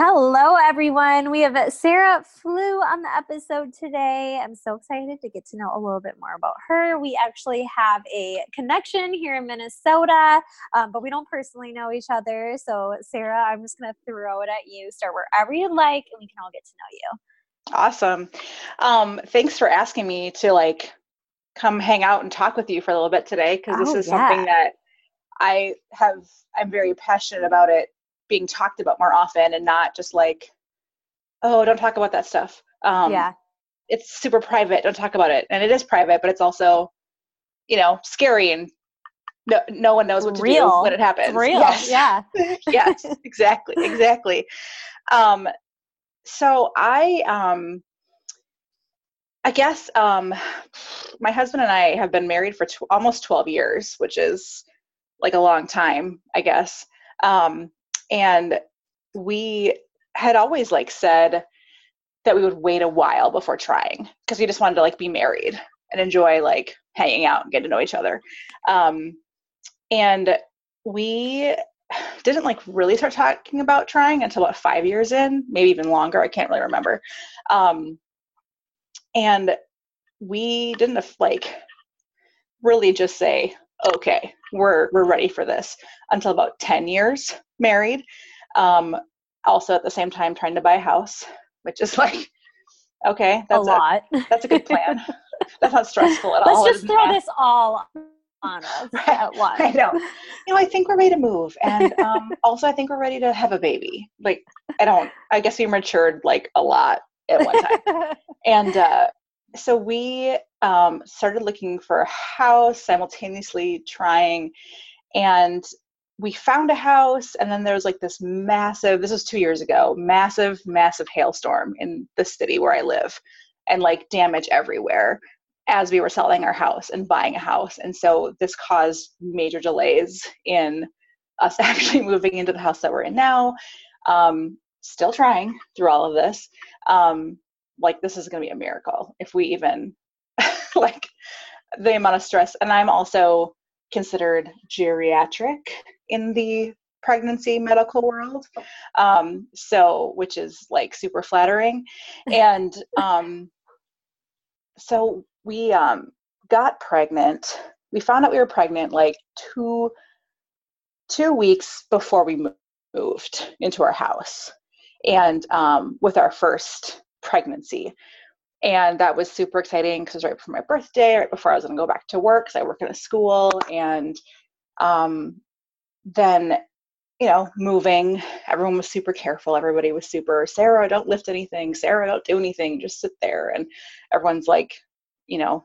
Hello, everyone. We have Sarah Flew on the episode today. I'm so excited to get to know a little bit more about her. We actually have a connection here in Minnesota, um, but we don't personally know each other. So, Sarah, I'm just going to throw it at you. Start wherever you like, and we can all get to know you. Awesome. Um, thanks for asking me to like come hang out and talk with you for a little bit today because this Oh, is yeah. something that I have. I'm very passionate about it being talked about more often and not just like, oh, don't talk about that stuff. Um, yeah. it's super private. Don't talk about it, and it is private, but it's also, you know, scary and no, no one knows what to do Real. when it happens. It's real. Yes. Yeah. yes, exactly, exactly. Um, so I, um, I guess, um, my husband and I have been married for tw- almost twelve years, which is like a long time, I guess. Um, and we had always like said that we would wait a while before trying because we just wanted to like be married and enjoy like hanging out and get to know each other. Um, and we didn't like really start talking about trying until about five years in, maybe even longer. I can't really remember. Um, and we didn't like really just say, okay, we're we're ready for this until about 10 years married. Um, also at the same time trying to buy a house, which is like, okay, that's a, lot. that's a good plan. that's not stressful at all. Let's just throw this all on us Right. at once. I know. You know, I think we're ready to move, and um, also I think we're ready to have a baby. Like, I don't. I guess we matured like a lot at one time, and uh, so we um, started looking for a house simultaneously trying, and we found a house, and then there was like this massive. This was two years ago. Massive, massive hailstorm in the city where I live, and like damage everywhere as we were selling our house and buying a house. And so this caused major delays in us actually moving into the house that we're in now. Um, still trying through all of this. Um, like this is going to be a miracle if we even like the amount of stress. And I'm also considered geriatric in the pregnancy medical world. Um, so, which is like super flattering. And um, so we um, got pregnant. We found out we were pregnant like two two weeks before we moved into our house, and um, with our first pregnancy. And that was super exciting because it was right before my birthday, right before I was going to go back to work because I work in a school. And um, then, you know, moving, everyone was super careful. Everybody was super, Sarah, don't lift anything. Sarah, don't do anything. Just sit there. And everyone's like, you know,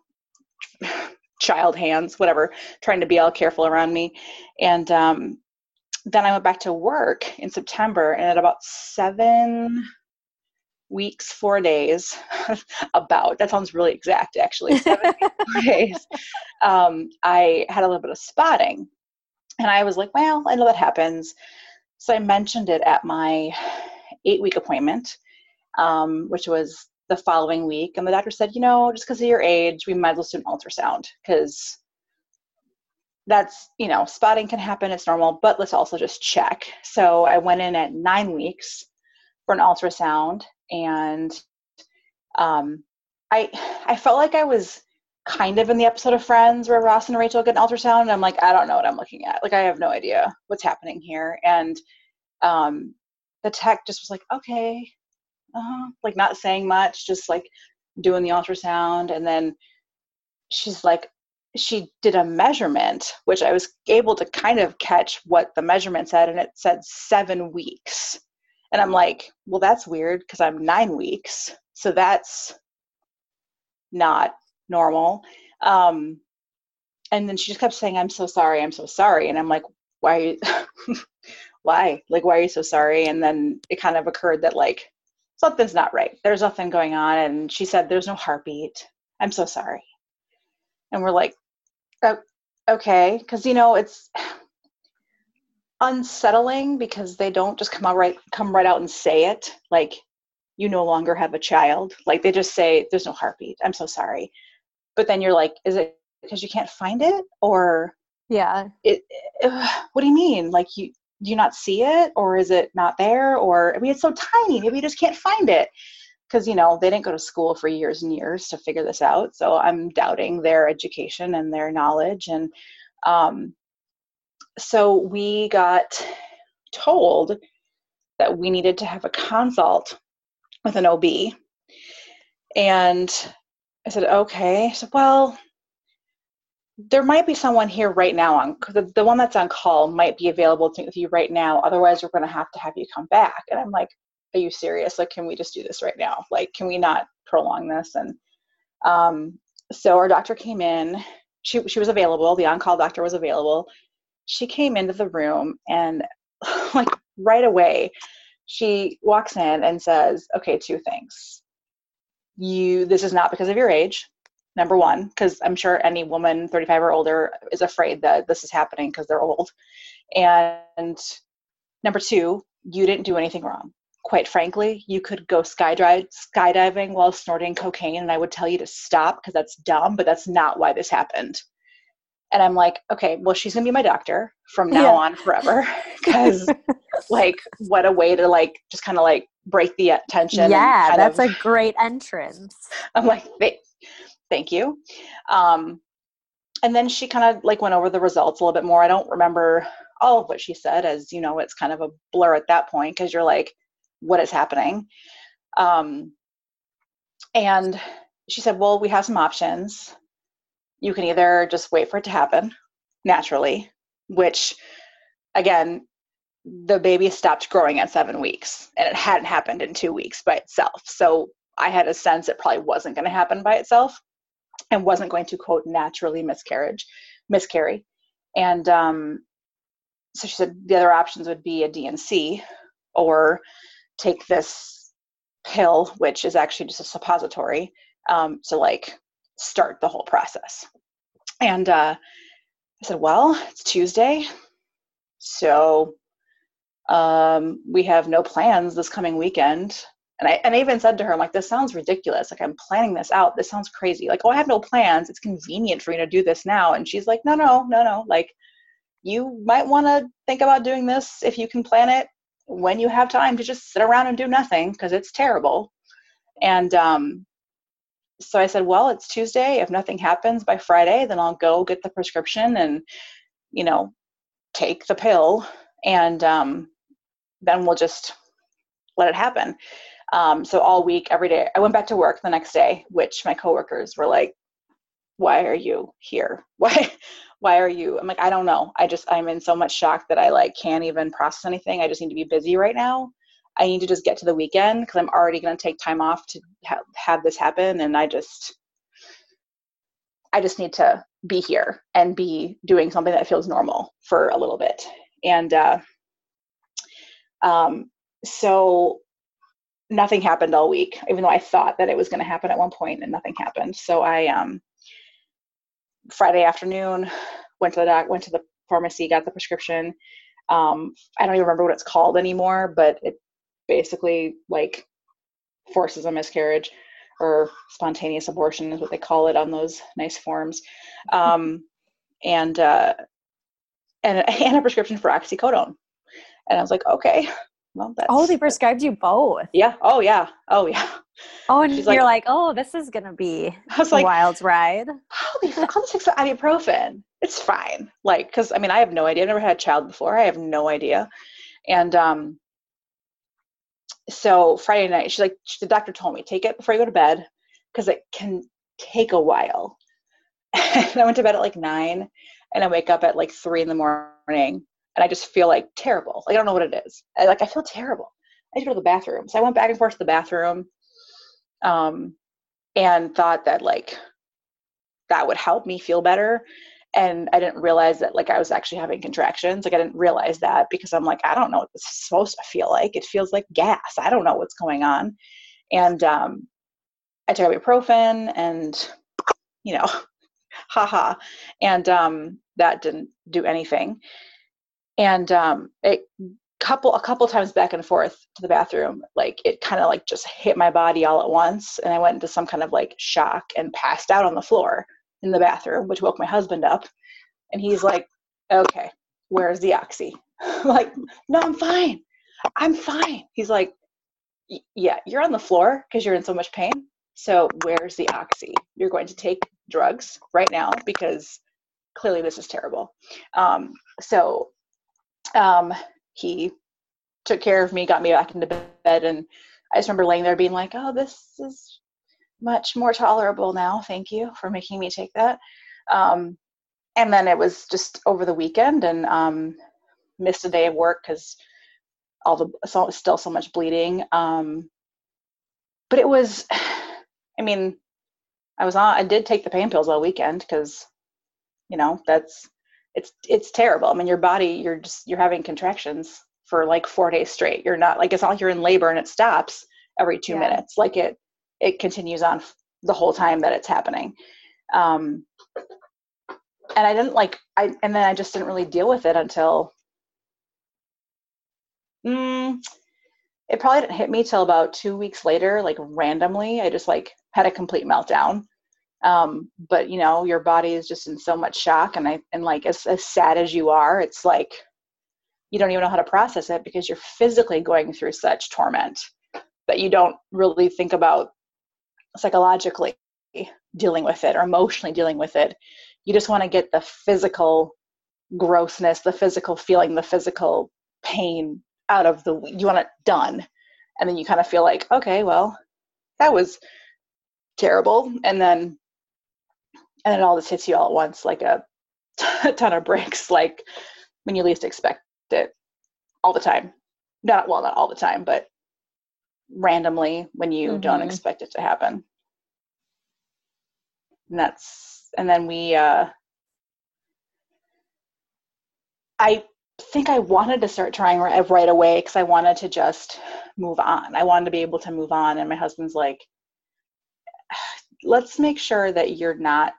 child hands, whatever, trying to be all careful around me. And um, then I went back to work in September, and at about seven weeks, four days, about that sounds really exact actually, seven weeks, four days, um, I had a little bit of spotting. And I was like, well, I know that happens. So I mentioned it at my eight week appointment, um, which was the following week. And the doctor said, you know, just because of your age, we might as well do an ultrasound because that's, you know, spotting can happen, it's normal, but let's also just check. So I went in at nine weeks for an ultrasound and um, I I felt like I was kind of in the episode of Friends where Ross and Rachel get an ultrasound, and I'm like, I don't know what I'm looking at. Like, I have no idea what's happening here. And um, the tech just was like, okay, uh like not saying much, just like doing the ultrasound, and then she's like, she did a measurement, which I was able to kind of catch what the measurement said, and it said seven weeks. And I'm like, well, that's weird because I'm nine weeks. So that's not normal. Um, and then she just kept saying, I'm so sorry, I'm so sorry. And I'm like, why, why? Like, why are you so sorry? And then it kind of occurred that like something's not right. There's nothing going on. And she said, there's no heartbeat. I'm so sorry. And we're like, oh, okay. Cause you know, it's unsettling because they don't just come out right, come right out and say it. Like you no longer have a child. Like they just say, there's no heartbeat. I'm so sorry. But then you're like, is it because you can't find it? Or yeah. it, it, what do you mean? Like you do you not see it? Or is it not there? Or i mean it's so tiny maybe you just can't find it. Because you know they didn't go to school for years and years to figure this out so i'm doubting their education and their knowledge and um, so we got told that we needed to have a consult with an ob and i said okay. I said, well there might be someone here right now on the, the one that's on call might be available to with you right now. Otherwise we're going to have to have you come back. And i'm like are you serious? Like can we just do this right now? Like can we not prolong this? And um, so our doctor came in. She, she was available. The on-call doctor was available. She came into the room and like right away she walks in and says okay two things you this is not because of your age number one, because I'm sure any woman 35 or older is afraid that this is happening because they're old. And number two, you didn't do anything wrong. Quite frankly, you could go skydive, skydiving while snorting cocaine, and I would tell you to stop because that's dumb, but that's not why this happened. And I'm like, okay, well, she's gonna be my doctor from now yeah. on forever. Because, like, what a way to like just kind of like break the tension. Yeah, that's of, a great entrance. I'm like, thank you. Um, and then she kind of like went over the results a little bit more. I don't remember all of what she said, as you know, it's kind of a blur at that point because you're like, what is happening? Um, and she said, well, we have some options. You can either just wait for it to happen naturally, which again, the baby stopped growing at seven weeks and it hadn't happened in two weeks by itself. So I had a sense it probably wasn't going to happen by itself and wasn't going to quote naturally miscarriage miscarry and um, so she said the other options would be a dnc or take this pill which is actually just a suppository um, to like start the whole process and uh, i said well it's tuesday so um, we have no plans this coming weekend and I, and I even said to her, I'm like, this sounds ridiculous. Like, I'm planning this out. This sounds crazy. Like, oh, I have no plans. It's convenient for you to do this now. And she's like, no, no, no, no. Like, you might want to think about doing this if you can plan it when you have time to just sit around and do nothing because it's terrible. And um, so I said, well, it's Tuesday. If nothing happens by Friday, then I'll go get the prescription and, you know, take the pill. And um, then we'll just let it happen. Um, so all week, every day, I went back to work the next day, which my coworkers were like, "Why are you here? Why, why are you?" I'm like, "I don't know. I just I'm in so much shock that I like can't even process anything. I just need to be busy right now. I need to just get to the weekend because I'm already going to take time off to ha- have this happen, and I just." I just need to be here and be doing something that feels normal for a little bit. And uh, um, so nothing happened all week, even though I thought that it was going to happen at one point and nothing happened. So I um, Friday afternoon went to the doc, went to the pharmacy, got the prescription. Um, I don't even remember what it's called anymore, but it basically like forces a miscarriage or spontaneous abortion is what they call it on those nice forms. Um, and uh, and and a prescription for oxycodone. And I was like, okay, well, that's, oh, they prescribed you both. Yeah. Oh, yeah. Oh, yeah. Oh, and She's you're like, like, oh, this is gonna be I was like, wild ride. Holy fuck! I'll take some ibuprofen. It's fine. Like, because I mean, I have no idea. I've never had a child before. I have no idea. And um, so Friday night, she's like, the doctor told me take it before you go to bed because it can take a while. and I went to bed at like nine, and I wake up at like three in the morning and I just feel like terrible. Like I don't know what it is. I, like I feel terrible. I to go to the bathroom. So I went back and forth to the bathroom, um, and thought that like that would help me feel better. and I didn't realize that like I was actually having contractions. Like I didn't realize that because I'm like, I don't know what this is supposed to feel like. It feels like gas. I don't know what's going on. And um, I took ibuprofen and, you know, haha. And um, that didn't do anything. And um, it couple a couple times back and forth to the bathroom, like it kind of like just hit my body all at once, and I went into some kind of like shock and passed out on the floor in the bathroom, which woke my husband up. And he's like, okay, where's the oxy? I'm like, no, I'm fine. I'm fine. He's like, yeah, you're on the floor because you're in so much pain. So where's the oxy? You're going to take drugs right now because clearly this is terrible. Um, so um, he took care of me, got me back into bed, and I just remember laying there being like, oh, this is much more tolerable now. Thank you for making me take that. Um, and then it was just over the weekend and um, missed a day of work because all the so, still so much bleeding. Um, but it was, I mean, I was on. I did take the pain pills all weekend because, you know, that's it's it's terrible. I mean, your body, you're just you're having contractions for like four days straight. You're not like it's not like you're in labor and it stops every two yeah. minutes. Like it it continues on the whole time that it's happening. Um, and I didn't like I and then I just didn't really deal with it until mm, it probably didn't hit me till about two weeks later, like randomly. I just like had a complete meltdown. Um, but you know, your body is just in so much shock and I and like as as sad as you are, it's like you don't even know how to process it because you're physically going through such torment that you don't really think about psychologically dealing with it or emotionally dealing with it. You just want to get the physical grossness, the physical feeling, the physical pain out of the you want it done. And then you kind of feel like, okay, well, that was terrible. And then and then all this hits you all at once like a ton of bricks, like when you least expect it all the time. Not well, not all the time, but randomly when you mm-hmm. don't expect it to happen. And that's and then we uh I think I wanted to start trying right, right away because I wanted to just move on. I wanted to be able to move on and my husband's like let's make sure that you're not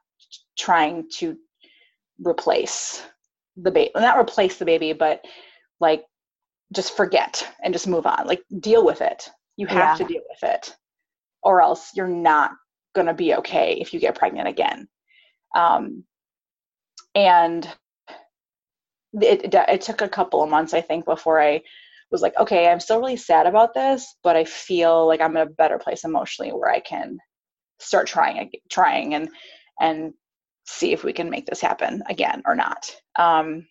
trying to replace the baby not replace the baby but like just forget and just move on like deal with it you have yeah. to deal with it, or else you're not going to be okay if you get pregnant again. Um, and it, it, it took a couple of months, I think, before I was like, okay, I'm still really sad about this, but I feel like I'm in a better place emotionally where I can start trying, trying, and and see if we can make this happen again or not. Um,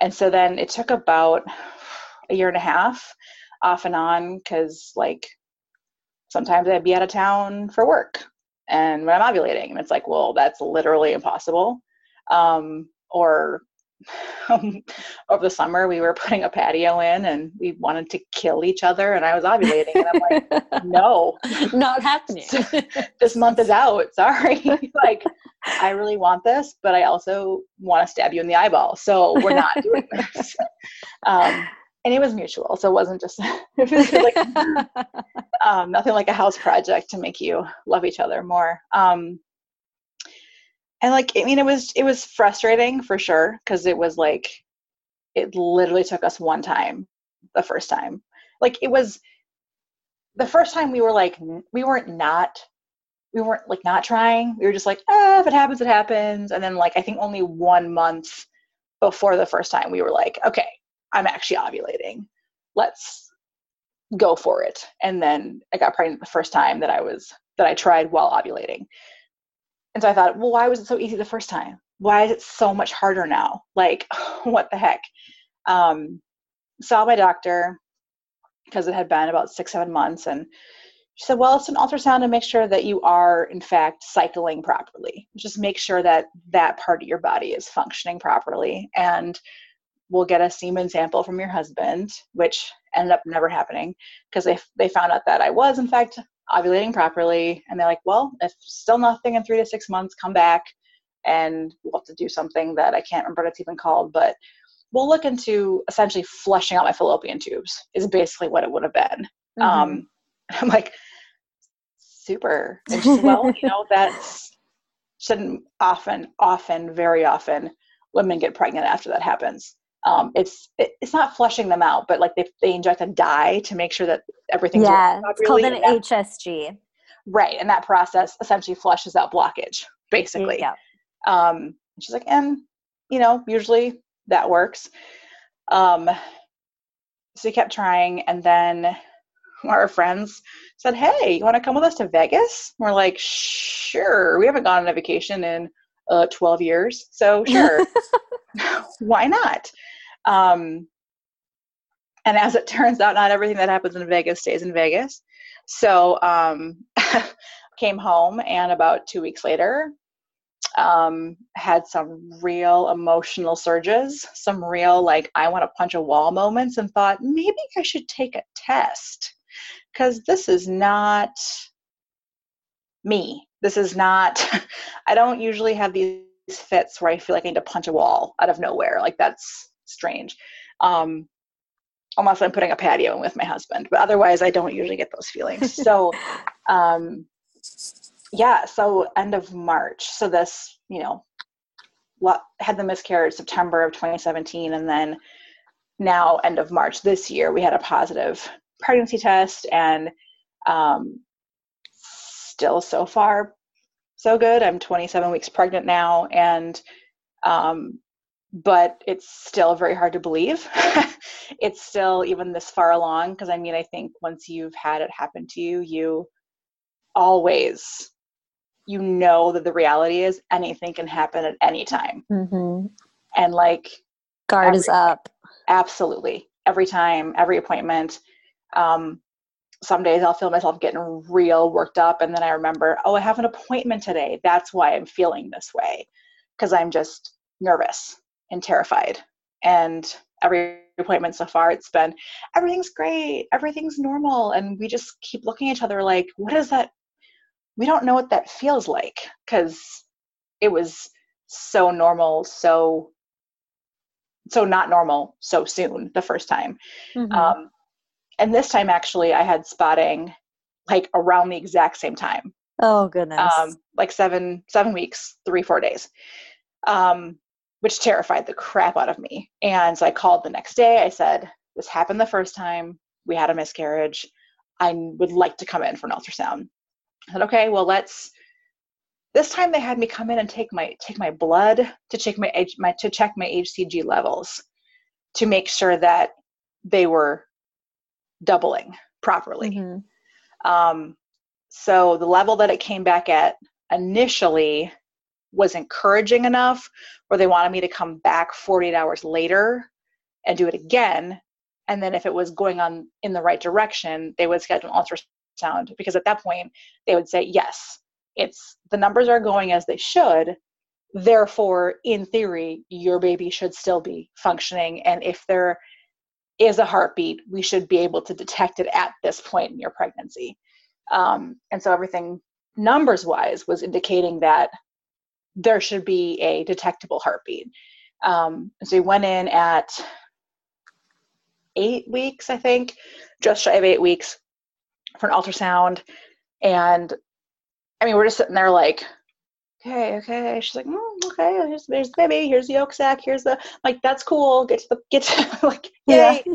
and so then it took about a year and a half off and on because like sometimes I'd be out of town for work and when I'm ovulating and it's like well that's literally impossible um, or over the summer we were putting a patio in and we wanted to kill each other and I was ovulating and I'm like no. Not happening. This month is out. Sorry. Like I really want this but I also want to stab you in the eyeball. So we're not doing this. Um, and it was mutual so it wasn't just it was like um, nothing like a house project to make you love each other more. Um, and like i mean it was it was frustrating for sure because it was like it literally took us one time the first time like it was the first time we were like we weren't not we weren't like not trying we were just like ah, if it happens it happens and then like i think only one month before the first time we were like okay I'm actually ovulating. Let's go for it. And then I got pregnant the first time that I was that I tried while ovulating. And so I thought, well, why was it so easy the first time? Why is it so much harder now? Like, what the heck? Um, saw my doctor because it had been about six, seven months, and she said, well, it's an ultrasound to make sure that you are, in fact, cycling properly. Just make sure that that part of your body is functioning properly. And we'll get a semen sample from your husband, which ended up never happening because they, they found out that I was, in fact, ovulating properly. And they're like, well, if still nothing in three to six months, come back. and we'll have to do something that I can't remember what it's even called, but we'll look into essentially flushing out my fallopian tubes is basically what it would have been. Mm-hmm. Um, I'm like, super. well, you know, that's shouldn't often, often, very often, women get pregnant after that happens. Um, it's it, it's not flushing them out, but like they they inject a dye to make sure that everything's yeah, it's called an that, HSG. Right, and that process essentially flushes out blockage, basically. Yeah. Um, she's like, and you know, usually that works. Um, so we kept trying, and then our friends said, Hey, you want to come with us to Vegas? We're like, Sure. We haven't gone on a vacation in uh, 12 years. So, sure. Why not? Um, and as it turns out, not everything that happens in Vegas stays in Vegas. So, um, came home, and about two weeks later, um, had some real emotional surges, some real like I want to punch a wall moments, and thought maybe I should take a test because this is not me. This is not, I don't usually have these fits where I feel like I need to punch a wall out of nowhere. Like that's strange. Um, unless I'm putting a patio in with my husband, but otherwise I don't usually get those feelings. so, um, yeah, so end of March. So this, you know, had the miscarriage September of 2017, and then now end of March this year, we had a positive pregnancy test and um, still so far so good. I'm 27 weeks pregnant now and um, but it's still very hard to believe. It's still even this far along because i mean i think once you've had it happen to you you always you know that the reality is anything can happen at any time. Mm-hmm. and like guard every, is up. Absolutely. Every time every appointment um, some days I'll feel myself getting real worked up, and then I remember, oh, I have an appointment today. That's why I'm feeling this way, because I'm just nervous and terrified. And every appointment so far, it's been everything's great, everything's normal, and we just keep looking at each other like, what is that? We don't know what that feels like because it was so normal, so so not normal so soon the first time. Mm-hmm. Um, and this time actually i had spotting like around the exact same time. Oh goodness. Um, like seven seven weeks three four days. Um, which terrified the crap out of me. And so i called the next day. I said this happened the first time. We had a miscarriage. I would like to come in for an ultrasound. I said okay well let's this time they had me come in and take my take my blood to check my, my to check my hcg levels to make sure that they were doubling properly. Mm-hmm. Um, so the level that it came back at initially was encouraging enough where they wanted me to come back 48 hours later and do it again. And then if it was going on in the right direction, they would schedule an ultrasound because at that point they would say, yes, it's the numbers are going as they should. Therefore, in theory, your baby should still be functioning. And if they're is a heartbeat, we should be able to detect it at this point in your pregnancy. Um, and so everything numbers wise was indicating that there should be a detectable heartbeat. Um, so we went in at eight weeks, I think, just shy of eight weeks for an ultrasound. And I mean, we're just sitting there like, okay, okay. She's like, mm, okay, here's, here's the baby, here's the yolk sac, here's the like that's cool. Get to the get to like yay. Yeah.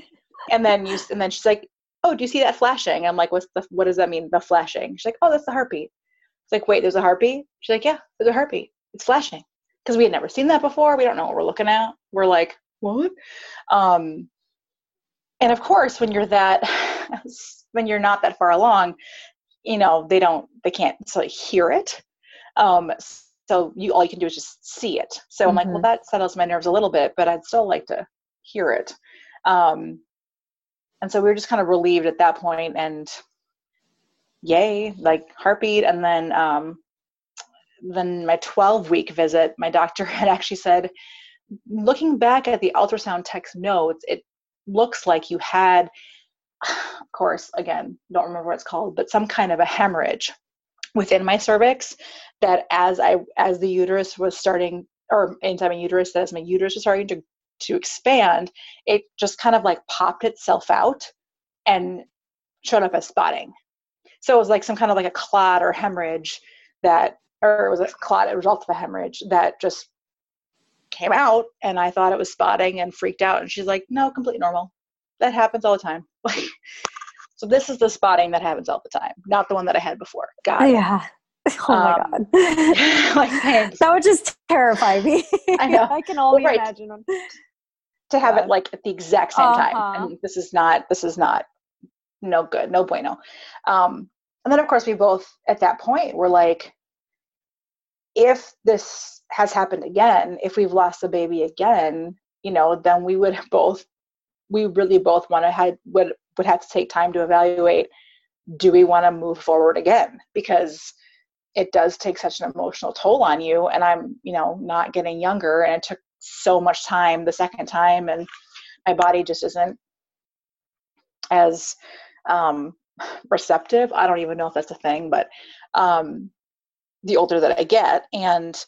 And then you and then she's like, oh, do you see that flashing? I'm like, what's the what does that mean? The flashing. She's like, oh, that's the heartbeat. It's like, wait, there's a heartbeat. She's like, yeah, there's a heartbeat. It's flashing because we had never seen that before. We don't know what we're looking at. We're like, what? Um, and of course, when you're that, when you're not that far along, you know, they don't, they can't sort of hear it. Um, so you all you can do is just see it. So mm-hmm. I'm like, well, mm-hmm. that settles my nerves a little bit, but I'd still like to hear it. Um, and so we were just kind of relieved at that point, and yay, like heartbeat. And then, um, then my 12 week visit, my doctor had actually said, looking back at the ultrasound text notes, it looks like you had, of course, again, don't remember what it's called, but some kind of a hemorrhage within my cervix that as I as the uterus was starting or inside my uterus as my uterus was starting to to expand, it just kind of like popped itself out and showed up as spotting. So it was like some kind of like a clot or hemorrhage that, or it was a clot, a result of a hemorrhage that just came out and I thought it was spotting and freaked out. And she's like, no, completely normal. That happens all the time. so this is the spotting that happens all the time, not the one that I had before. God. Yeah. Oh my um, god. like, that would just terrify me. I know. I can only well, right. imagine them. To have yeah. it like at the exact same uh-huh. time. And this is not this is not no good, no bueno. Um, and then of course we both at that point were like, if this has happened again, if we've lost the baby again, you know, then we would both we really both want to had would would have to take time to evaluate do we want to move forward again? Because it does take such an emotional toll on you and i'm you know not getting younger and it took so much time the second time and my body just isn't as um, receptive. I don't even know if that's a thing but um, the older that i get and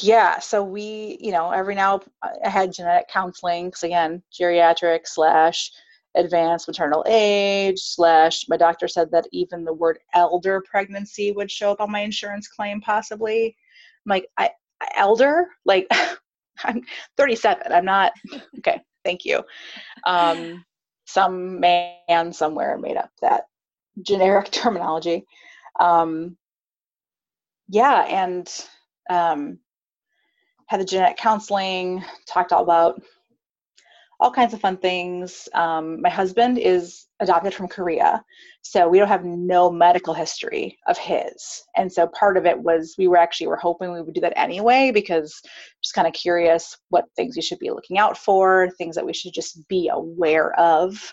yeah so we you know every now i had genetic counseling because again geriatric slash advanced maternal age slash my doctor said that even the word elder pregnancy would show up on my insurance claim possibly. I'm like i elder? Like i'm 37 i'm not okay thank you. Um some man somewhere made up that generic terminology. Um yeah and um had the genetic counseling talked all about all kinds of fun things. Um, my husband is adopted from Korea, so we don't have no medical history of his. And so part of it was we were actually were hoping we would do that anyway because just kind of curious what things we should be looking out for, things that we should just be aware of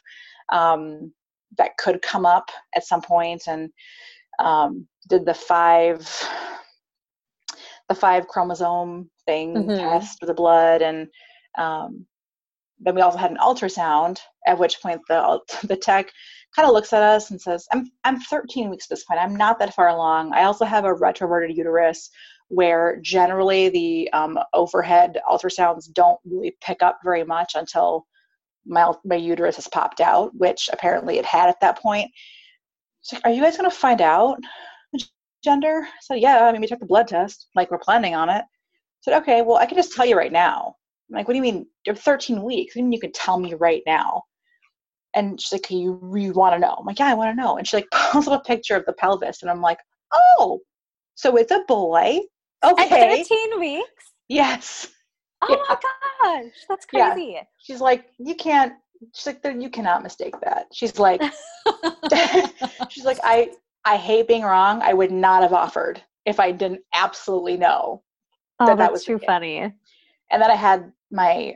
um, that could come up at some point. and um, did the five the five chromosome thing mm-hmm. test with the blood and um, then we also had an ultrasound, at which point the the tech kind of looks at us and says, "I'm I'm 13 weeks at this point. I'm not that far along. I also have a retroverted uterus." Where generally the um, overhead ultrasounds don't really pick up very much until my, my uterus has popped out, which apparently it had at that point. She's like, Are you guys going to find out gender? So, yeah, I mean, we took the blood test, like we're planning on it. I said, Okay, well, I can just tell you right now I'm like, what do you mean? You're 13 weeks. I mean, you can tell me right now. And she's like, you, you want to know? I'm like, yeah, I want to know. And she like pulls up a picture of the pelvis. And I'm like, oh, so it's a boy. Okay. At 13 weeks? Yes. Oh yeah. my gosh, that's crazy. Yeah. She's like, you can't, she's like, you cannot mistake that. She's like, she's like, I, I hate being wrong. I would not have offered if I didn't absolutely know oh, that that was too funny. And then I had my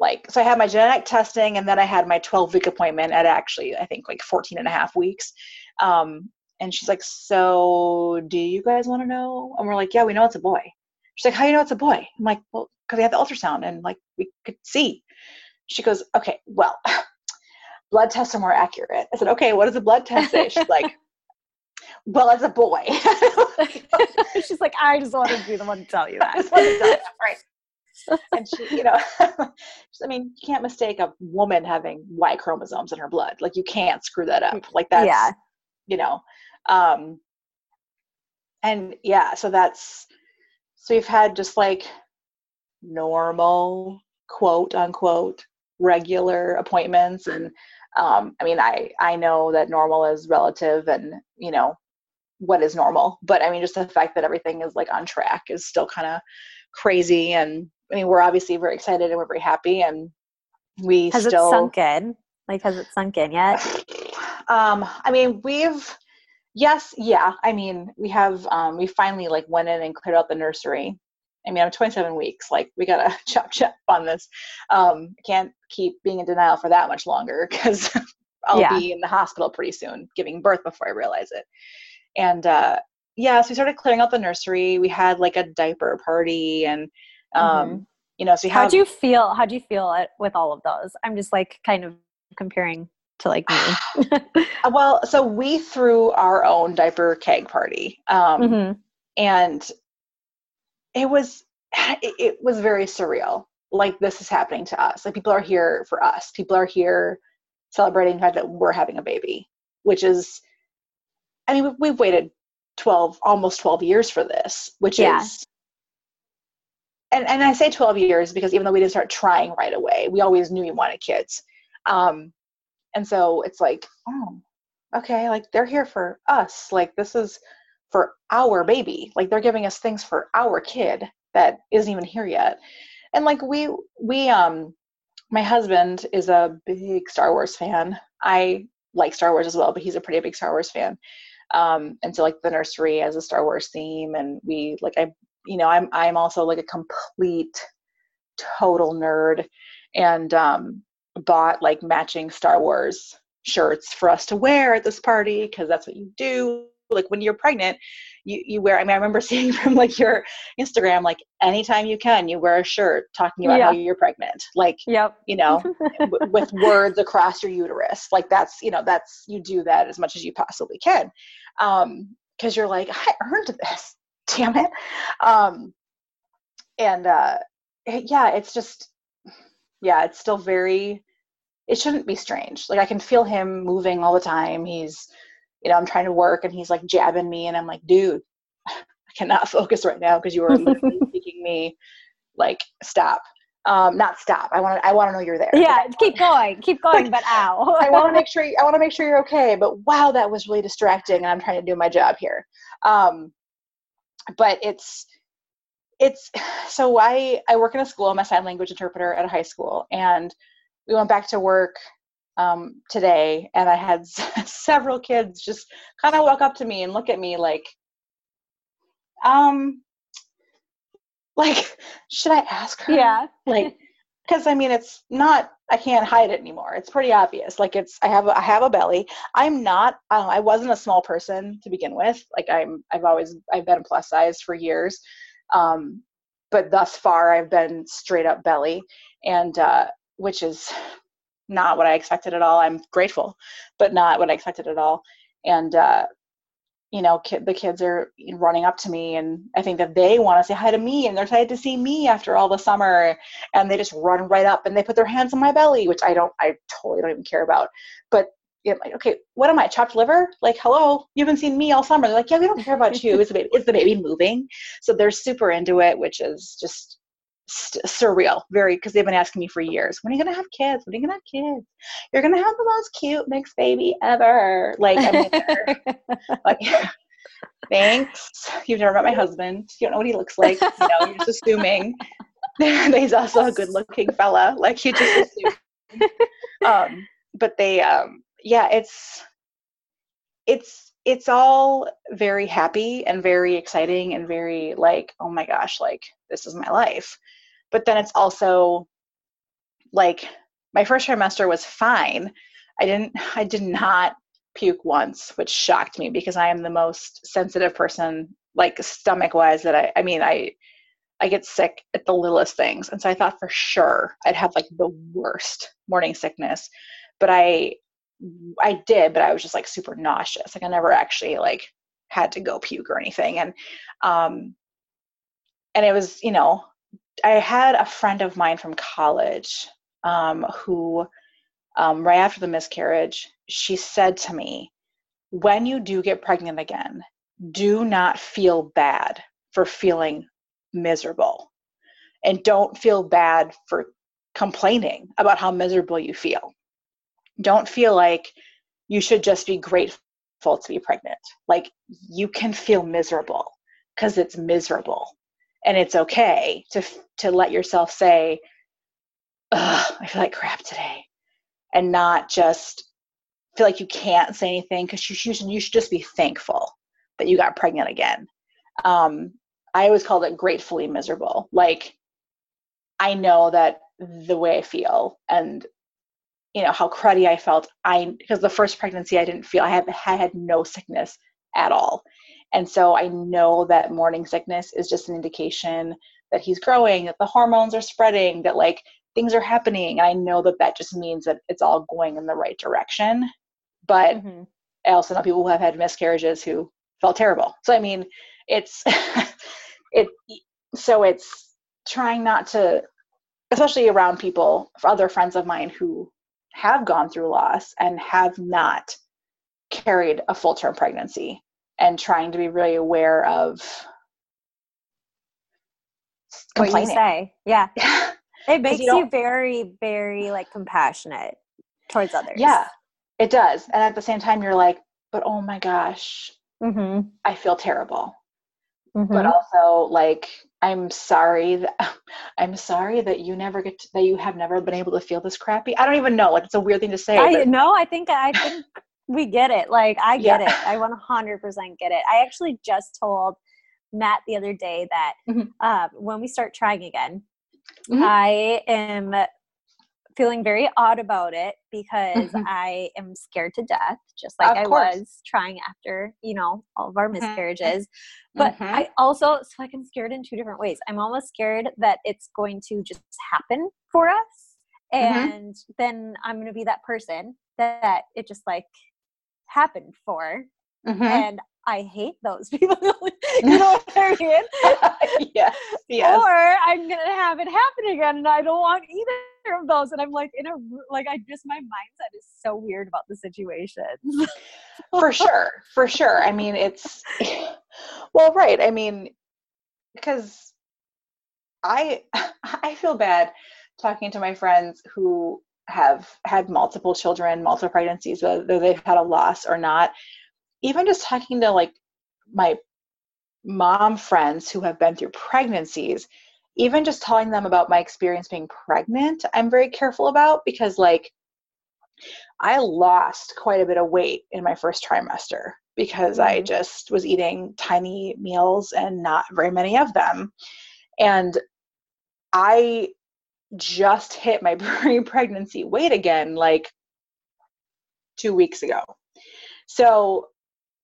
like so i had my genetic testing and then i had my 12 week appointment at actually i think like 14 and a half weeks. Um, and she's like so do you guys want to know? And we're like yeah we know it's a boy. She's like how do you know it's a boy? I'm like well because we had the ultrasound and like we could see. She goes okay well blood tests are more accurate. I said okay what does the blood test say? She's like well as a boy. She's like i just wanted to be the one to tell you that right and she, you know, I mean, you can't mistake a woman having Y chromosomes in her blood. Like you can't screw that up. Like that's, yeah. you know, um, and yeah, so that's, so we've had just like normal quote unquote regular appointments and um, i mean i i know that normal is relative and you know what is normal but i mean just the fact that everything is like on track is still kind of crazy and I mean, we're obviously very excited and we're very happy, and we still. has still it sunk in. Like, has it sunk in yet? um, I mean, we've yes, yeah. I mean, we have um, we finally like went in and cleared out the nursery. I mean, I'm 27 weeks. Like, we gotta chop chop on this. Um, can't keep being in denial for that much longer because I'll yeah. be in the hospital pretty soon, giving birth before I realize it. And uh, yeah, so we started clearing out the nursery. We had like a diaper party and um, mm-hmm. you know so how do you feel how do you feel with all of those i'm just like kind of comparing to like me. well, so we threw our own diaper keg party. Um, mm-hmm. and it was it, it was very surreal. Like this is happening to us. Like people are here for us. People are here celebrating the fact that we're having a baby, which is I mean, we've, we've waited 12 almost 12 years for this, which yeah. is and, and I say 12 years because even though we didn't start trying right away, we always knew we wanted kids. Um, and so it's like, oh, okay, like they're here for us. Like this is for our baby. Like they're giving us things for our kid that isn't even here yet. And like we we um my husband is a big Star Wars fan. I like Star Wars as well, but he's a pretty big Star Wars fan. Um, and so like the nursery has a Star Wars theme, and we like I you know i'm i'm also like a complete total nerd and um bought like matching star wars shirts for us to wear at this party because that's what you do. Like when you're pregnant you, you wear i mean i remember seeing from like your instagram like anytime you can you wear a shirt talking about yeah. how you're pregnant. Like yep. you know w- with words across your uterus. Like that's you know that's you do that as much as you possibly can. Um because you're like i earned this damn it. Um, and uh, yeah, it's just, yeah, it's still very, it shouldn't be strange. Like I can feel him moving all the time. He's, you know, I'm trying to work and he's like jabbing me and I'm like, dude, I cannot focus right now because you are literally making me like stop. Um, not stop. I want to. I want to know you're there. Yeah, keep going, keep going. but ow. I want to make sure. I want to make sure you're okay. But wow, that was really distracting, and I'm trying to do my job here. Um, but it's it's so I I work in a school. I'm a sign language interpreter at a high school, and we went back to work um, today, and I had several kids just kind of walk up to me and look at me like, um, like should I ask her? Yeah, like because I mean it's not I can't hide it anymore. It's pretty obvious. Like it's I have a, I have a belly. I'm not. Um, I wasn't a small person to begin with. Like I'm. I've always I've been plus size for years, um, but thus far I've been straight up belly, and uh, which is not what I expected at all. I'm grateful, but not what I expected at all. And uh, you know, kid, the kids are running up to me, and I think that they want to say hi to me, and they're excited to see me after all the summer, and they just run right up and they put their hands on my belly, which I don't, I totally don't even care about. But know, like, okay, what am I, chopped liver? Like, hello, you haven't seen me all summer. They're like, yeah, we don't care about you. Is the baby, is the baby moving? So they're super into it, which is just st- surreal, very because they've been asking me for years. When are you gonna have kids? When are you gonna have kids? You're gonna have the most cute mixed baby ever. Like, like, thanks. You've never met my husband. You don't know what he looks like. You know, you're just assuming that he's also a good-looking fella. Like you just assume. Um, but they, um, yeah, it's it's it's all very happy and very exciting and very like oh my gosh like this is my life but then it's also like my first trimester was fine. I didn't i did not puke once which shocked me because i am the most sensitive person like stomach wise that i i mean i i get sick at the littlest things and so i thought for sure i'd have like the worst morning sickness but i i did but i was just like super nauseous. Like i never actually like had to go puke or anything and um and it was you know I had a friend of mine from college um, who, um, right after the miscarriage, she said to me, when you do get pregnant again, do not feel bad for feeling miserable. And don't feel bad for complaining about how miserable you feel. Don't feel like you should just be grateful to be pregnant. Like you can feel miserable because it's miserable and it's okay to to let yourself say Ugh, i feel like crap today and not just feel like you can't say anything because you, should, you should just be thankful that you got pregnant again. Um, i always called it gratefully miserable. Like i know that the way i feel and you know how cruddy i felt i because the first pregnancy i didn't feel i had i had no sickness at all and so I know that morning sickness is just an indication that he's growing, that the hormones are spreading, that like things are happening. I know that that just means that it's all going in the right direction. But mm-hmm. I also know people who have had miscarriages who felt terrible. So I mean, it's it. So it's trying not to, especially around people, other friends of mine who have gone through loss and have not carried a full term pregnancy, and trying to be really aware of what you say. Yeah. it makes you, you very, very like compassionate towards others. Yeah, it does. And at the same time, you're like, but oh my gosh, mm-hmm. I feel terrible. Mm-hmm. But also, like, I'm sorry that I'm sorry that you never get to, that you have never been able to feel this crappy. I don't even know. Like, it's a weird thing to say. I no, I think I think we get it. Like, I get yeah. it. I 100% get it. I actually just told Matt the other day that mm-hmm. uh, when we start trying again, mm-hmm. I am feeling very odd about it because mm-hmm. I am scared to death, just like I was trying after, you know, all of our mm-hmm. miscarriages. But mm-hmm. I also, so like I'm scared in two different ways. I'm almost scared that it's going to just happen for us. Mm-hmm. And then I'm going to be that person that it just like happened for. Mm-hmm. And I hate those people. you know what I mean? yes, yes. Or I'm gonna have it happen again, and I don't want either of those. And I'm like in a like I just my mindset is so weird about the situation. for sure, for sure. I mean, it's well, right. I mean, because I I feel bad talking to my friends who have had multiple children, multiple pregnancies, whether they've had a loss or not even just talking to like my mom friends who have been through pregnancies, even just telling them about my experience being pregnant, I'm very careful about because like I lost quite a bit of weight in my first trimester because I mm-hmm. just was eating tiny meals and not very many of them. And I just hit my pre pregnancy weight again like two weeks ago. So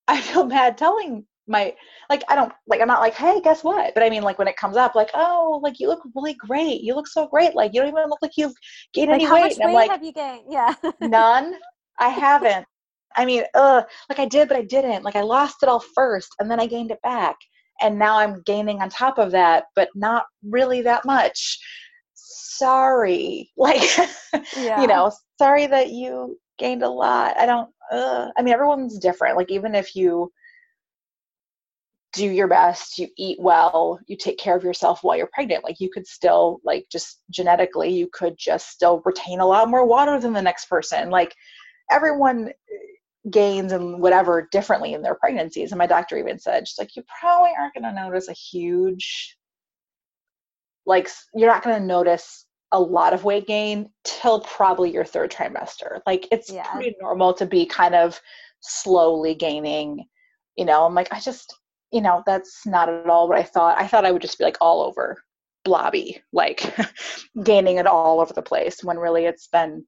I feel bad telling my like I don't like I'm not like hey guess what? But I mean like when it comes up like oh like you look really great. You look so great. Like you don't even look like you've gained like, any how weight. much and I'm like have you gained? Yeah. None. I haven't. I mean uh like I did but I didn't. Like I lost it all first and then I gained it back. And now I'm gaining on top of that but not really that much sorry like yeah. you know sorry that you gained a lot I don't uh, I mean, everyone's different. Like, even if you do your best, you eat well, you take care of yourself while you're pregnant, like, you could still, like, just genetically, you could just still retain a lot more water than the next person. Like, everyone gains and whatever differently in their pregnancies. And my doctor even said, she's like, you probably aren't going to notice a huge, like, you're not going to notice a lot of weight gain till probably your third trimester. Like it's yeah. pretty normal to be kind of slowly gaining, you know. I'm like, I just, you know, that's not at all what I thought. I thought I would just be like all over blobby, like gaining it all over the place when really it's been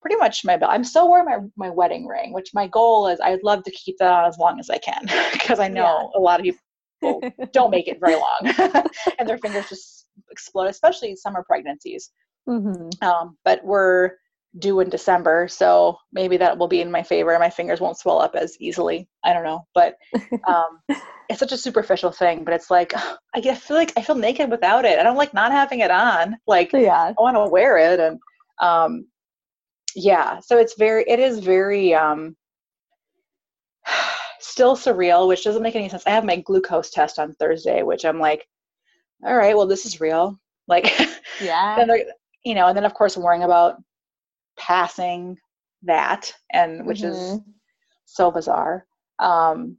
pretty much my belt. I'm still wearing my, my wedding ring, which my goal is I'd love to keep that on as long as I can because I know yeah. a lot of people don't make it very long and their fingers just explode, especially summer pregnancies. Mm-hmm. Um, but we're due in December, so maybe that will be in my favor. My fingers won't swell up as easily. I don't know, but um, it's such a superficial thing. But it's like I feel like I feel naked without it. I don't like not having it on. Like yeah. I want to wear it, and um, yeah. So it's very, it is very um, still surreal, which doesn't make any sense. I have my glucose test on Thursday, which I'm like, all right, well, this is real. Like, yeah. you know, and then of course worrying about passing that, and which mm-hmm. is so bizarre. Um,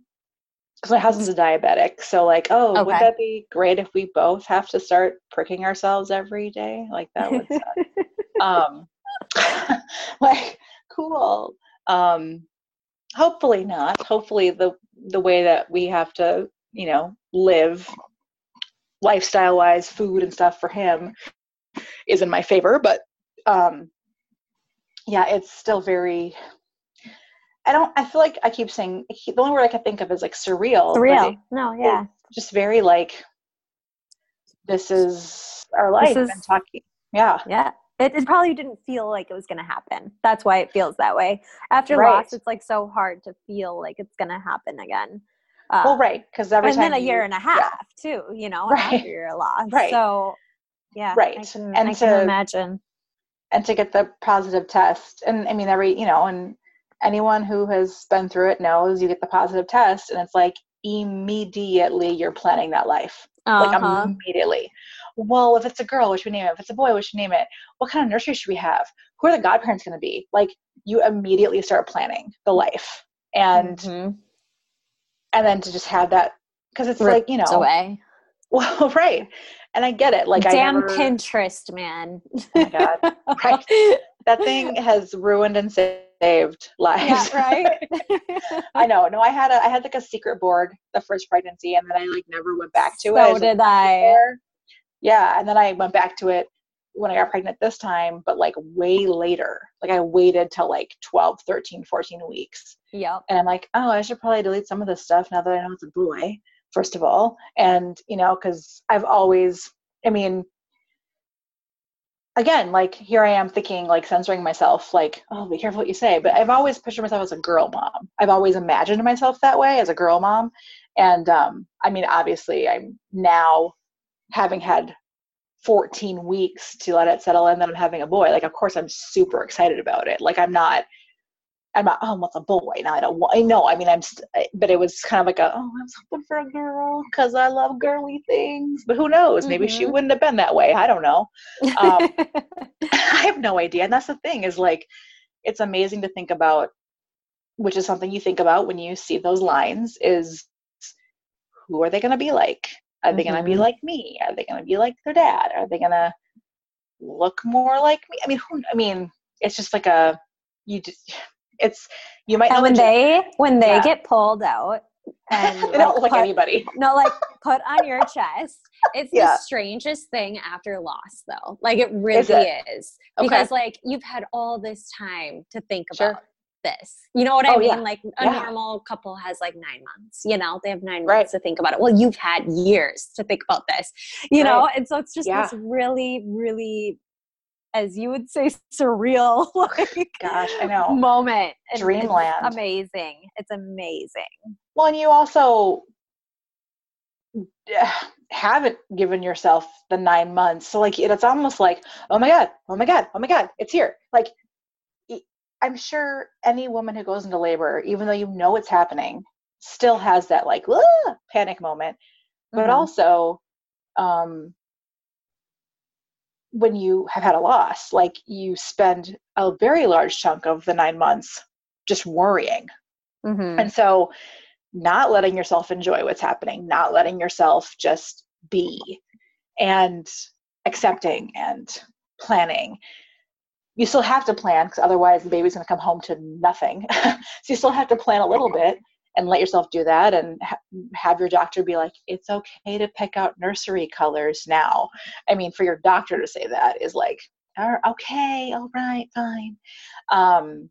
because my husband's a diabetic, so like, oh, okay. would that be great if we both have to start pricking ourselves every day? Like that would suck. um, like, cool. Um, hopefully not. Hopefully the the way that we have to, you know, live lifestyle wise, food and stuff for him is in my favor. But um, yeah, it's still very. I don't. I feel like I keep saying the only word I can think of is like surreal. Surreal. No, yeah. Just very like. This is our life. Is, and talking. Yeah. Yeah. It, it probably didn't feel like it was going to happen. That's why it feels that way. After Right. loss, it's like so hard to feel like it's going to happen again. Uh, Well, right. Because every and then a you- year and a yeah, half too, you know, Right. after your loss. Right. So, yeah. I Right. can, And I to- can imagine. and to get the positive test and i mean every you know and anyone who has been through it knows you get the positive test and it's like immediately you're planning that life like Uh-huh. immediately well if it's a girl what should we name it if it's a boy what should we name it what kind of nursery should we have who are the godparents going to be like you immediately start planning the life and Mhm. And then to just have that because it's Ripped like you know away. well right and i get it like Damn i never, Pinterest, man. oh my god right that thing has ruined and saved lives yeah, right. I know. No, I had a I had like a secret board the first pregnancy, and then I like never went back to it. So did I. Yeah, and then I went back to it when I got pregnant this time, but like way later. Like I waited till like 12, 13, 14 weeks. Yep. And I'm like, oh, I should probably delete some of this stuff now that I know it's a boy, first of all. And, you know, because I've always, I mean, again, like here I am thinking, like censoring myself, like, oh, be careful what you say. But I've always pictured myself as a girl mom. I've always imagined myself that way as a girl mom. And um, I mean, obviously, I'm now having had 14 weeks to let it settle in that I'm having a boy. Like, of course, I'm super excited about it. Like, I'm not. I'm not, oh, what's a boy? Now I don't want, I know, I mean, I'm, st- but it was kind of like a, oh, I was hoping for a girl because I love girly things. But who knows? Maybe she Mhm. wouldn't have been that way. I don't know. Um, I have no idea. And that's the thing is like, it's amazing to think about, which is something you think about when you see those lines is who are they going to be like? Are they going to be like me? Are they going to be like their dad? Are they going to look more like me? I mean, who, I mean, it's just like a, you just, it's, you might and when they when they Yeah. get pulled out and they don't look like put- anybody. no like put on your chest it's Yeah. the strangest thing after loss though like it really Is is, it? Okay. because like you've had all this time to think Sure. about this you know what i Oh, mean yeah. like a Yeah. normal couple has like nine months you know they have nine Right. months to think about it well you've had years to think about this you know and so it's just Yeah. this really really as you would say surreal like Gosh, I know. moment and it's Dreamland. amazing it's amazing Well, and you also haven't given yourself the nine months. So, like, it's almost like, oh my God, oh my God, oh my God, it's here. Like, i'm sure any woman who goes into labor, even though you know it's happening, still has that, like, panic moment. But Mhm. also, um, when you have had a loss, like, you spend a very large chunk of the nine months just worrying Mhm. and so, not letting yourself enjoy what's happening, not letting yourself just be and accepting and planning. You still have to plan because otherwise the baby's going to come home to nothing. so, you still have to plan a little bit and let yourself do that and ha- have your doctor be like, it's okay to pick out nursery colors now. I mean, for your doctor to say that is like, "Oh, okay, all right, fine. Um,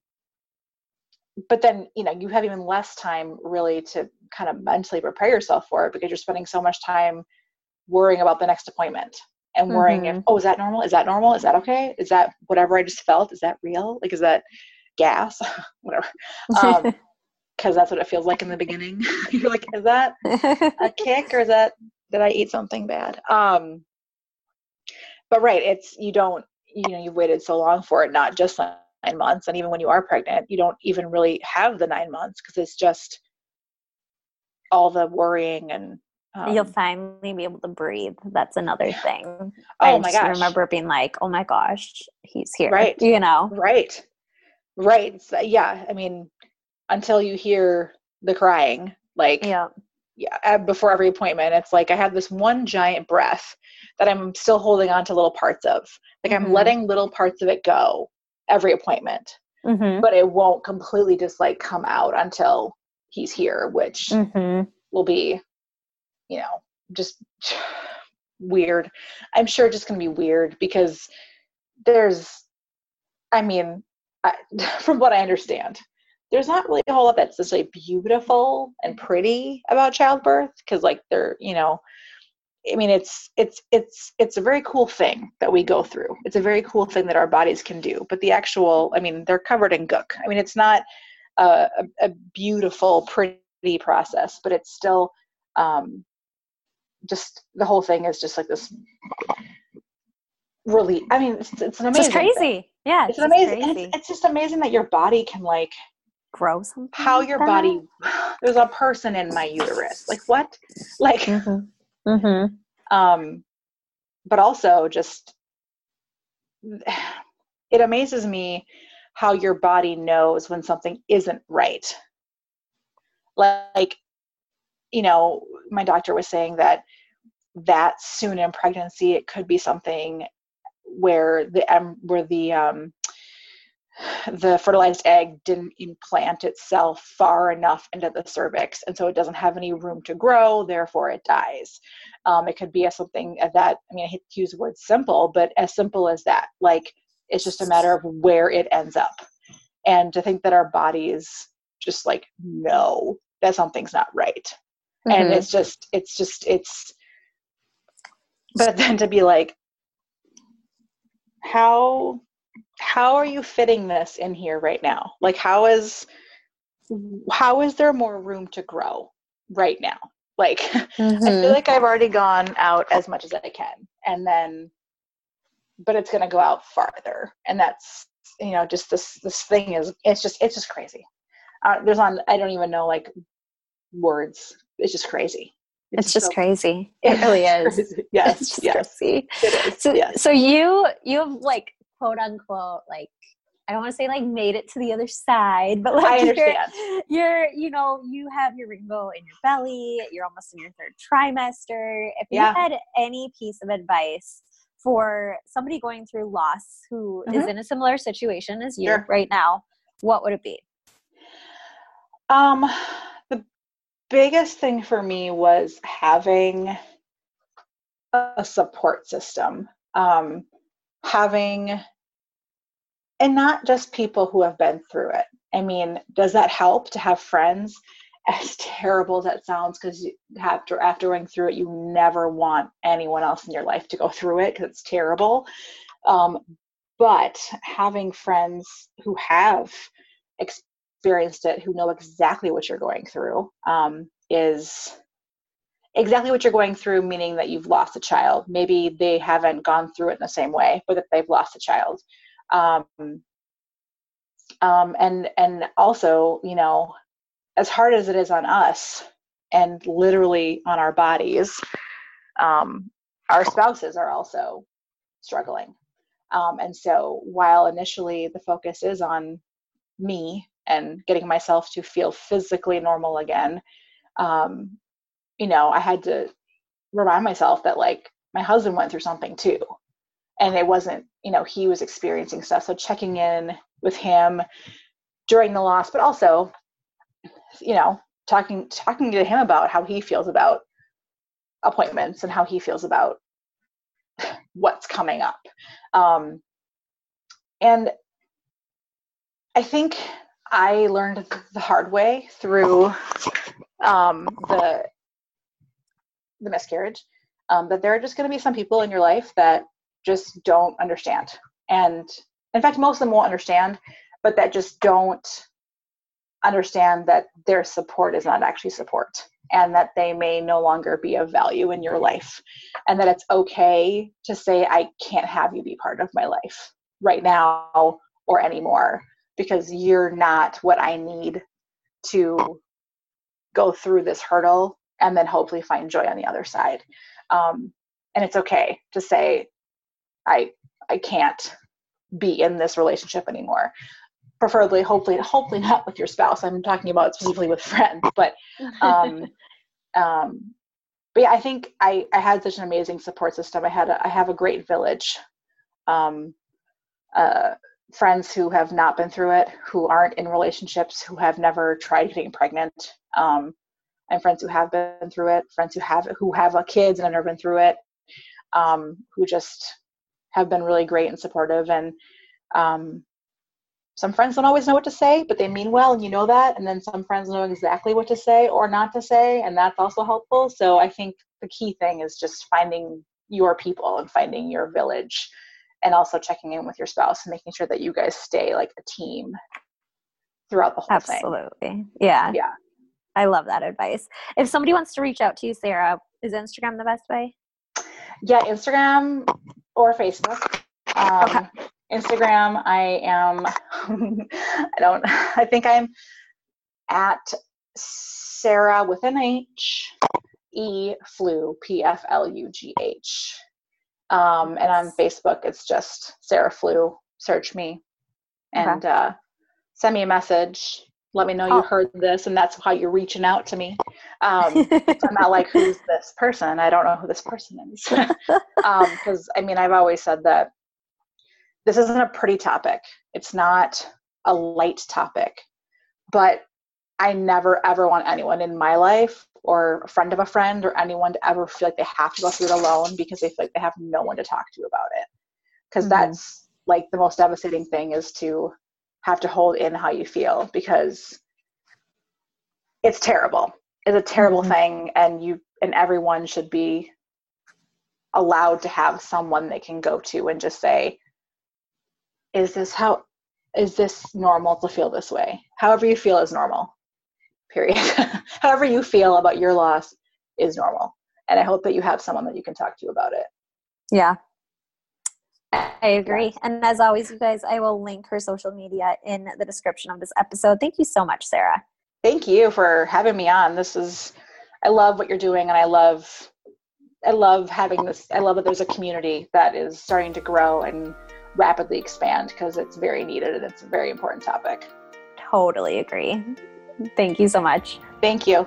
but then you know you have even less time really to kind of mentally prepare yourself for it because you're spending so much time worrying about the next appointment and worrying if Mhm. oh is that normal? Is that normal? Is that okay? Is that whatever i just felt? Is that real? Like is that gas? Whatever. Um because that's what it feels like in the beginning you're like is that a kick or is that did i eat something bad um but right it's you don't you know you've waited so long for it not just nine months and even when you are pregnant you don't even really have the nine months because it's just all the worrying and um, You'll finally be able to breathe. That's another thing. oh I my gosh remember being like, "Oh my gosh, he's here!" Right. You know. right right so, yeah i mean until you hear the crying like Yeah. yeah before every appointment it's like i have this one giant breath that i'm still holding on to little parts of like i'm Mhm. letting little parts of it go every appointment Mm-hmm. but it won't completely just like come out until he's here which Mm-hmm. will be you know just weird i'm sure just gonna be weird because there's i mean I, from what i understand there's not really a whole lot that's necessarily beautiful and pretty about childbirth because like they're you know I mean, it's it's it's it's a very cool thing that we go through. It's a very cool thing that our bodies can do. But the actual, I mean, they're covered in gook. I mean, it's not a, a, beautiful, pretty process, but it's still um, just the whole thing is just like this. Really, I mean, it's, it's an amazing. It's crazy. Thing. Yeah, it's, it's amazing. It's, it's just amazing that your body can like grow something. How your that? body? There's a person in my uterus. Like what? Like. Mm-hmm Mm-hmm. Um, but also just it amazes me how your body knows when something isn't right. Like, you know, my doctor was saying that that soon in pregnancy it could be something where the um, where the um, the fertilized egg didn't implant itself far enough into the cervix and so it doesn't have any room to grow therefore it dies. Um, it could be as something that i mean i hate to use the word simple but as simple as that. Like it's just a matter of where it ends up. And to think that our bodies just like know that something's not right. Mm-hmm. and it's just it's just it's but then to be like how how are you fitting this in here right now like how is how is there more room to grow right now like mm-hmm. i feel mm-hmm. like i've already gone out as much as i can and then but it's going to go out farther and that's you know just this this thing is it's just it's just crazy uh, there's on i don't even know like words it's just crazy it's, it's just so, crazy it really is crazy. yes it's just yes crazy. it is so, yes. so you you have like quote unquote like I don't want to say like made it to the other side, but like you're, you're, you know, you have your rainbow in your belly. You're almost in your third trimester. If yeah. you had any piece of advice for somebody going through loss who mm-hmm. is in a similar situation as you sure. right now, what would it be? Um, the biggest thing for me was having a support system. Um, having and not just people who have been through it. I mean does that help to have friends? As terrible as that sounds because after after going through it you never want anyone else in your life to go through it because it's terrible. Um, but having friends who have experienced it who know exactly what you're going through um, is exactly what you're going through, meaning that you've lost a child. Maybe they haven't gone through it in the same way, but that they've lost a child. Um, um, and and also, you know, as hard as it is on us, and literally on our bodies, um, our spouses are also struggling. Um, and so, while initially the focus is on me and getting myself to feel physically normal again, um, you know, I had to remind myself that like my husband went through something too. And it wasn't, you know, he was experiencing stuff. So checking in with him during the loss, but also, you know, talking talking to him about how he feels about appointments and how he feels about what's coming up. Um, and I think I learned the hard way through um, the the miscarriage um, there are just going to be some people in your life that just don't understand. And in fact most of them won't understand but that just don't understand that their support is not actually support and that they may no longer be of value in your life and that it's okay to say i can't have you be part of my life right now or anymore because you're not what i need to go through this hurdle and then hopefully find joy on the other side. Um, and it's okay to say, I I can't be in this relationship anymore. Preferably, hopefully, hopefully not with your spouse. I'm talking about specifically with friends, but um, um, but yeah, I think I I had such an amazing support system. I had a, I have a great village. Um, uh, friends who have not been through it, who aren't in relationships, who have never tried getting pregnant, um, and friends who have been through it, friends who have who have kids and have never been through it, um, who just have been really great and supportive. And um, some friends don't always know what to say, but they mean well, and you know that. And then some friends know exactly what to say or not to say, and that's also helpful. So I think the key thing is just finding your people and finding your village, and also checking in with your spouse and making sure that you guys stay like a team throughout the whole Absolutely. thing. Absolutely. Yeah. Yeah. I love that advice. If somebody wants to reach out to you, Sarah, is Instagram the best way? Yeah, Instagram or Facebook. Um, okay. Instagram, I am, I don't, I think I'm at Sarah with an H, E Pflugh, P F L U G H. Um, and on Facebook, it's just Sarah Pflugh. Search me and okay. uh, send me a message. Let me know you oh. heard this, and that's how you're reaching out to me. Um, so I'm not like, who's this person? I don't know who this person is. Because, um, I mean, I've always said that this isn't a pretty topic. It's not a light topic. But I never ever want anyone in my life or a friend of a friend or anyone to ever feel like they have to go through it alone because they feel like they have no one to talk to about it. Because mm-hmm. that's like the most devastating thing is to have to hold in how you feel because it's terrible. It's a terrible mm-hmm. thing and you and everyone should be allowed to have someone they can go to and just say, is this how is this normal to feel this way? However you feel is normal. Period. However you feel about your loss is normal. And i hope that you have someone that you can talk to about it. Yeah I agree. And as always, you guys, I will link her social media in the description of this episode. Thank you so much, Sarah. Thank you for having me on. This is, I love what you're doing, and I love, I love having this. I love that there's a community that is starting to grow and rapidly expand because it's very needed and it's a very important topic. Totally agree. Thank you so much. Thank you.